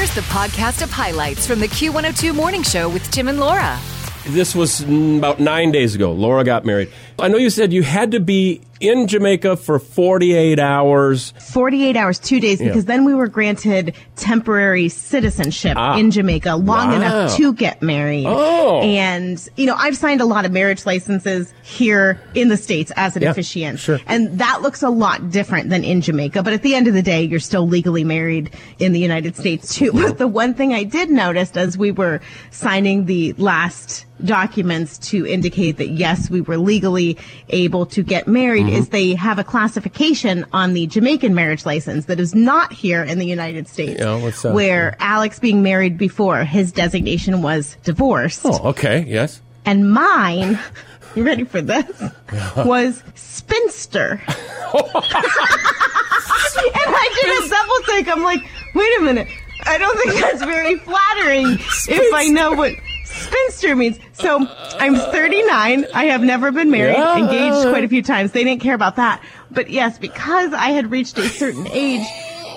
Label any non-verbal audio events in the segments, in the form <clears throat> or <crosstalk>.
Here's the podcast of highlights from the Q102 Morning Show with Tim and Laura. This was about nine days ago. Laura got married. I know you said you had to be in Jamaica for 48 hours. 48 hours, two days, because then we were granted temporary citizenship Ah. in Jamaica long Wow. enough to get married. Oh. And, you know, I've signed a lot of marriage licenses here in the States as an Yeah, officiant. sure. And that looks a lot different than in Jamaica. But at the end of the day, you're still legally married in the United States too. <laughs> But the one thing I did notice as we were signing the last documents to indicate that yes, we were legally able to get married Mm-hmm. is they have a classification on the Jamaican marriage license that is not here in the United States. Yeah, what's that? Where Alex being married before, his designation was divorced. Oh, okay. Yes. And mine, <laughs> you ready for this? Was spinster. <laughs> and I did a double take. I'm like, wait a minute. I don't think that's very flattering if I know what spinster means. So I'm 39. I have never been married, Yeah. engaged quite a few times. They didn't care about that. But yes, because I had reached a certain age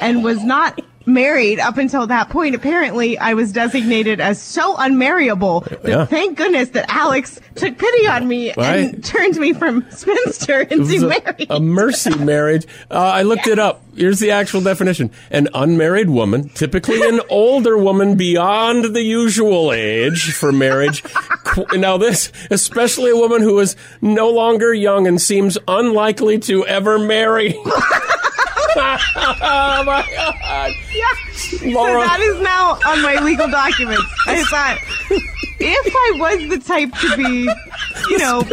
and was not married up until that point, apparently I was designated as so unmarriable that Yeah. thank goodness that Alex took pity on me Right. and turned me from <laughs> spinster into married. a mercy <laughs> marriage. Uh, I looked it up. Here's the actual definition. An unmarried woman, typically an <laughs> older woman beyond the usual age for marriage. Now this, especially a woman who is no longer young and seems unlikely to ever marry. Oh my God. Yeah. Laura. So that is now on my legal documents. I thought if I was the type to be, you know,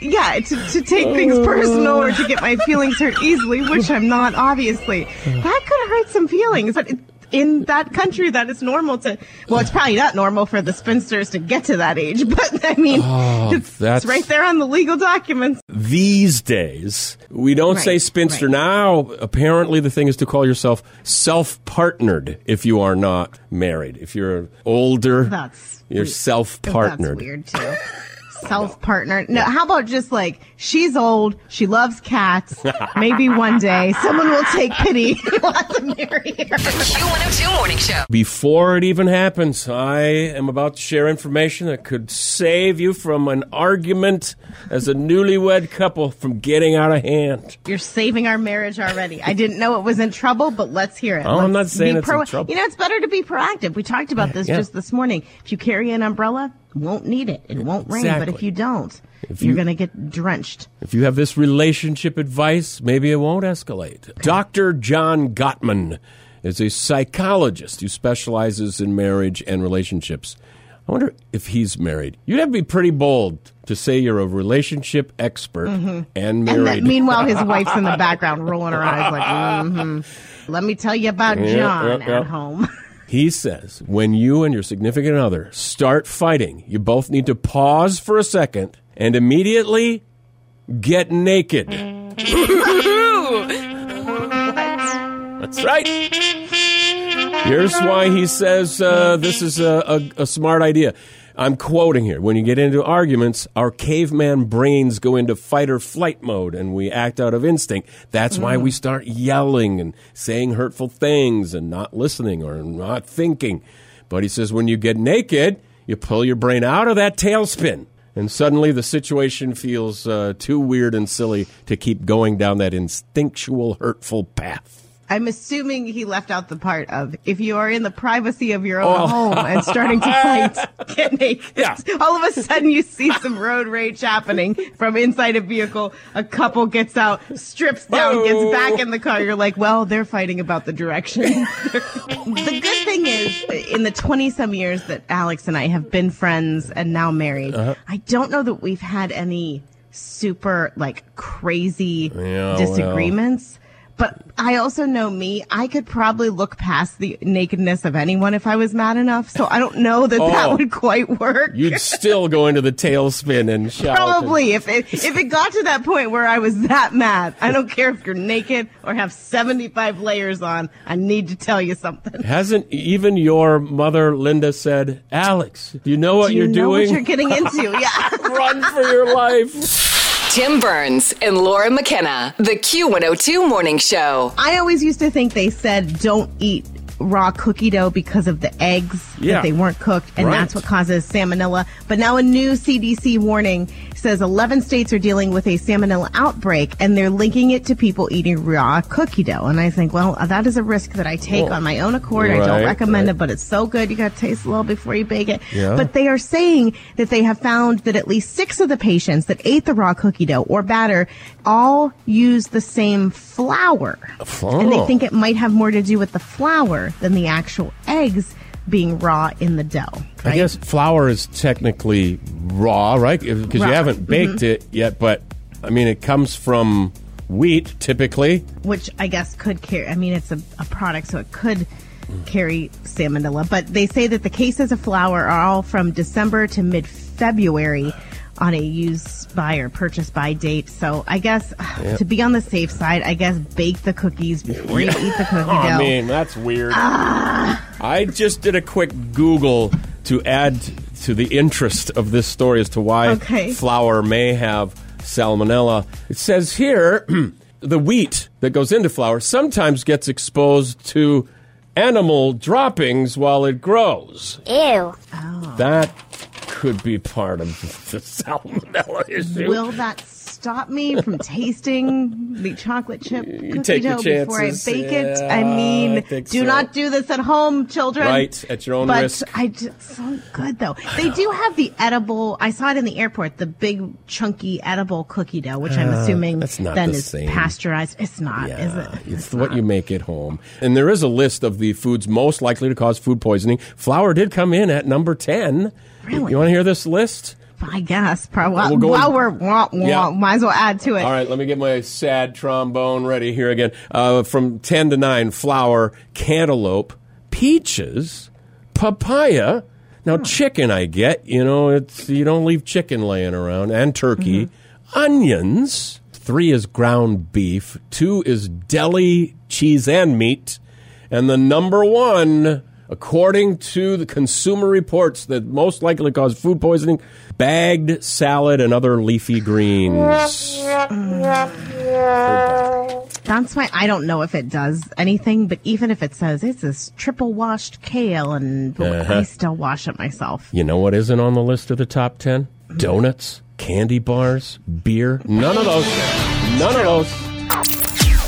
yeah, to, to take things personal or to get my feelings hurt easily, which I'm not, obviously, that could hurt some feelings. But it, in that country, that is normal to, well, it's probably not normal for the spinsters to get to that age, <laughs> but I mean, oh, it's, it's that's- right there on the legal documents. these days, we don't say spinster. right. Now, apparently, the thing is to call yourself self partnered if you are not married. If you're older, That's you're self partnered. That's weird too. <laughs> Self partner. No, how about just like she's old, she loves cats. Maybe one day someone will take pity and to marry her. Q102 Morning Show. Before it even happens, I am about to share information that could save you from an argument as a newlywed couple from getting out of hand. You're saving our marriage already. I didn't know it was in trouble, but let's hear it. Oh, I'm not saying be it's in trouble. You know, it's better to be proactive. We talked about this Yeah. just this morning. If you carry an umbrella, won't need it. It won't rain. But if you don't, If you're you- going to get drenched. If you have this relationship advice, maybe it won't escalate. Dr. John Gottman is a psychologist who specializes in marriage and relationships. I wonder if he's married. You'd have to be pretty bold to say you're a relationship expert and And married. that, meanwhile, his <laughs> wife's in the background rolling her eyes like, mm-hmm. Let me tell you about Yeah, John yeah, yeah. at home. <laughs> He says when you and your significant other start fighting, you both need to pause for a second and immediately get naked. <laughs> That's right. Here's why he says uh, this is a, a, a smart idea. I'm quoting here. When you get into arguments, our caveman brains go into fight or flight mode and we act out of instinct. That's why we start yelling and saying hurtful things and not listening or not thinking. But he says when you get naked, you pull your brain out of that tailspin. And suddenly the situation feels uh, too weird and silly to keep going down that instinctual, hurtful path. I'm assuming he left out the part of if you are in the privacy of your own Oh. home and starting to fight, <laughs> get naked. Yeah. All of a sudden, you see some road rage happening from inside a vehicle. A couple gets out, strips down, Whoa. gets back in the car. You're like, well, they're fighting about the direction. <laughs> the good thing is, in the 20 some years that Alex and I have been friends and now married, Uh-huh. I don't know that we've had any super like crazy Yeah, well. But I also know me. I could probably look past the nakedness of anyone if I was mad enough. So I don't know that Oh. that would quite work. You'd still go into the tailspin and shout. and- Probably if it, if it got to that point where I was that mad, I don't care if you're naked or have 75 layers on. I need to tell you something. Hasn't even your mother, Linda, said, Alex, do you know what Do you you're know doing? what you're getting into? <laughs> Yeah. Run for your life. Tim Burns and Laura McKenna. The Q102 Morning Show. I always used to think they said don't eat raw cookie dough because of the eggs Yeah. that they weren't cooked, and Right. that's what causes salmonella. But now a new CDC warning says 11 states are dealing with a salmonella outbreak, and they're linking it to people eating raw cookie dough. And I think, well, that is a risk that I take Well, on my own accord. I don't recommend right. it, but it's so good. You got to taste a little before you bake it. Yeah. But they are saying that they have found that at least six of the patients that ate the raw cookie dough or batter all use the same flour. Oh. And they Oh. think it might have more to do with the flour than the actual eggs being raw in the dough. I guess flour is technically raw, right? Because you haven't baked it yet, but I mean, it comes from wheat typically. which I guess could carry. I mean, it's a, a product, so it could carry salmonella. But they say that the cases of flour are all from December to mid February on a use by or purchase by date. So I guess uh, to be on the safe side, I guess bake the cookies before you eat the <laughs> cookie Oh, dough. I mean, that's weird. I just did a quick Google to add to the interest of this story as to why Okay. flour may have salmonella. It says here <clears throat> the wheat that goes into flour sometimes gets exposed to animal droppings while it grows. Ew. That could be part of <laughs> the salmonella issue. Will that stop me from tasting the chocolate chip cookie dough before I bake it? I mean, I do so. not do this at home, children. Right, at your own but risk. I just, so good though. They do have the edible. I saw it in the airport. The big chunky edible cookie dough, which I'm assuming Uh, that's not then the is same. pasteurized. It's not, is it? It's what you make at home. And there is a list of the foods most likely to cause food poisoning. Flour did come in at number 10. Really? You want to hear this list? I guess. Probably. We'll go while we're wah, wah, Yeah. might as well add to it. All right, let me get my sad trombone ready here again. Uh, from 10 to 9, flour, cantaloupe, peaches, papaya. Now, chicken, I get. You know, it's you don't leave chicken laying around, and turkey. Onions. Three is ground beef. Two is deli cheese and meat. And the number one, according to the Consumer Reports, that most likely cause food poisoning, bagged salad and other leafy greens. That's why I don't know if it does anything, but even if it says it's this triple washed kale, and Uh-huh. I still wash it myself. You know what isn't on the list of the top 10? Donuts, candy bars, beer. None of those. None of those.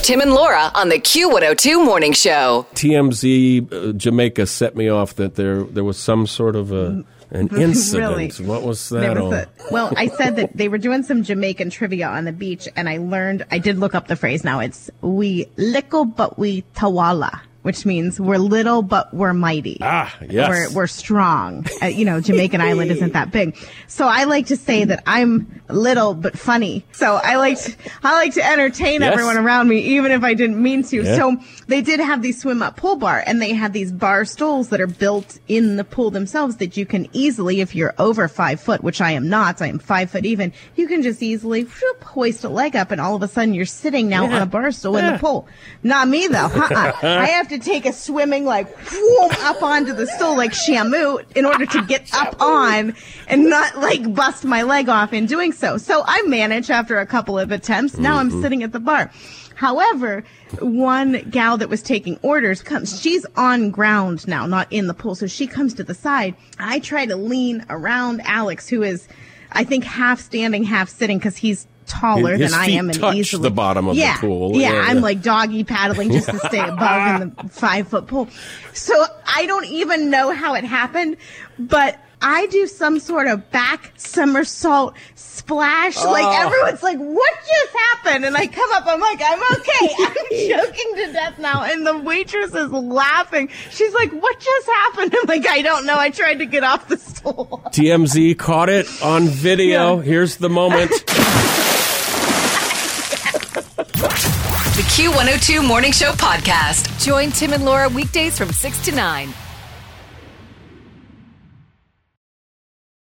Tim and Laura on the Q102 Morning Show. TMZ uh, Jamaica set me off that there there was some sort of a, an <laughs> incident. Really? What was that was a- well, I said that they were doing some Jamaican trivia on the beach, and I learned, I did look up the phrase now. It's we little but we tallawah, which means we're little but we're mighty. Ah, yes. We're, we're strong. Uh, you know, Jamaican <laughs> Island isn't that big. So I like to say that I'm little but funny. So I like to, I like to entertain Yes. everyone around me, even if I didn't mean to. Yeah. So they did have these swim up pool bar and they had these bar stools that are built in the pool themselves that you can easily, if you're over five foot, which I am not, I am five foot even, you can just easily whoop, hoist a leg up and all of a sudden you're sitting now on a bar stool in the pool. Not me though. <laughs> Uh-uh. I have to take a swimming like whoom, up onto the stool like Shamu in order to get up on and not like bust my leg off in doing so. So I manage after a couple of attempts. Now I'm mm-hmm. sitting at the bar. However, one gal that was taking orders comes, she's on ground now, not in the pool. So she comes to the side. I try to lean around Alex, who is, I think, half standing, half sitting because he's taller His than I am and easily the bottom of the yeah, pool. Yeah, Yeah, I'm yeah. like doggy paddling just to stay <laughs> above in the five foot pool. So I don't even know how it happened, but I do some sort of back somersault splash. Like Oh. everyone's like, what just happened? And I come up, I'm like, I'm okay. <laughs> I'm choking to death now. And the waitress is laughing. She's like, what just happened? <laughs> I'm like, I don't know. I tried to get off the stool. TMZ caught it on video. Yeah. Here's the moment. Q102 Morning Show podcast. Join Tim and Laura weekdays from 6 to 9.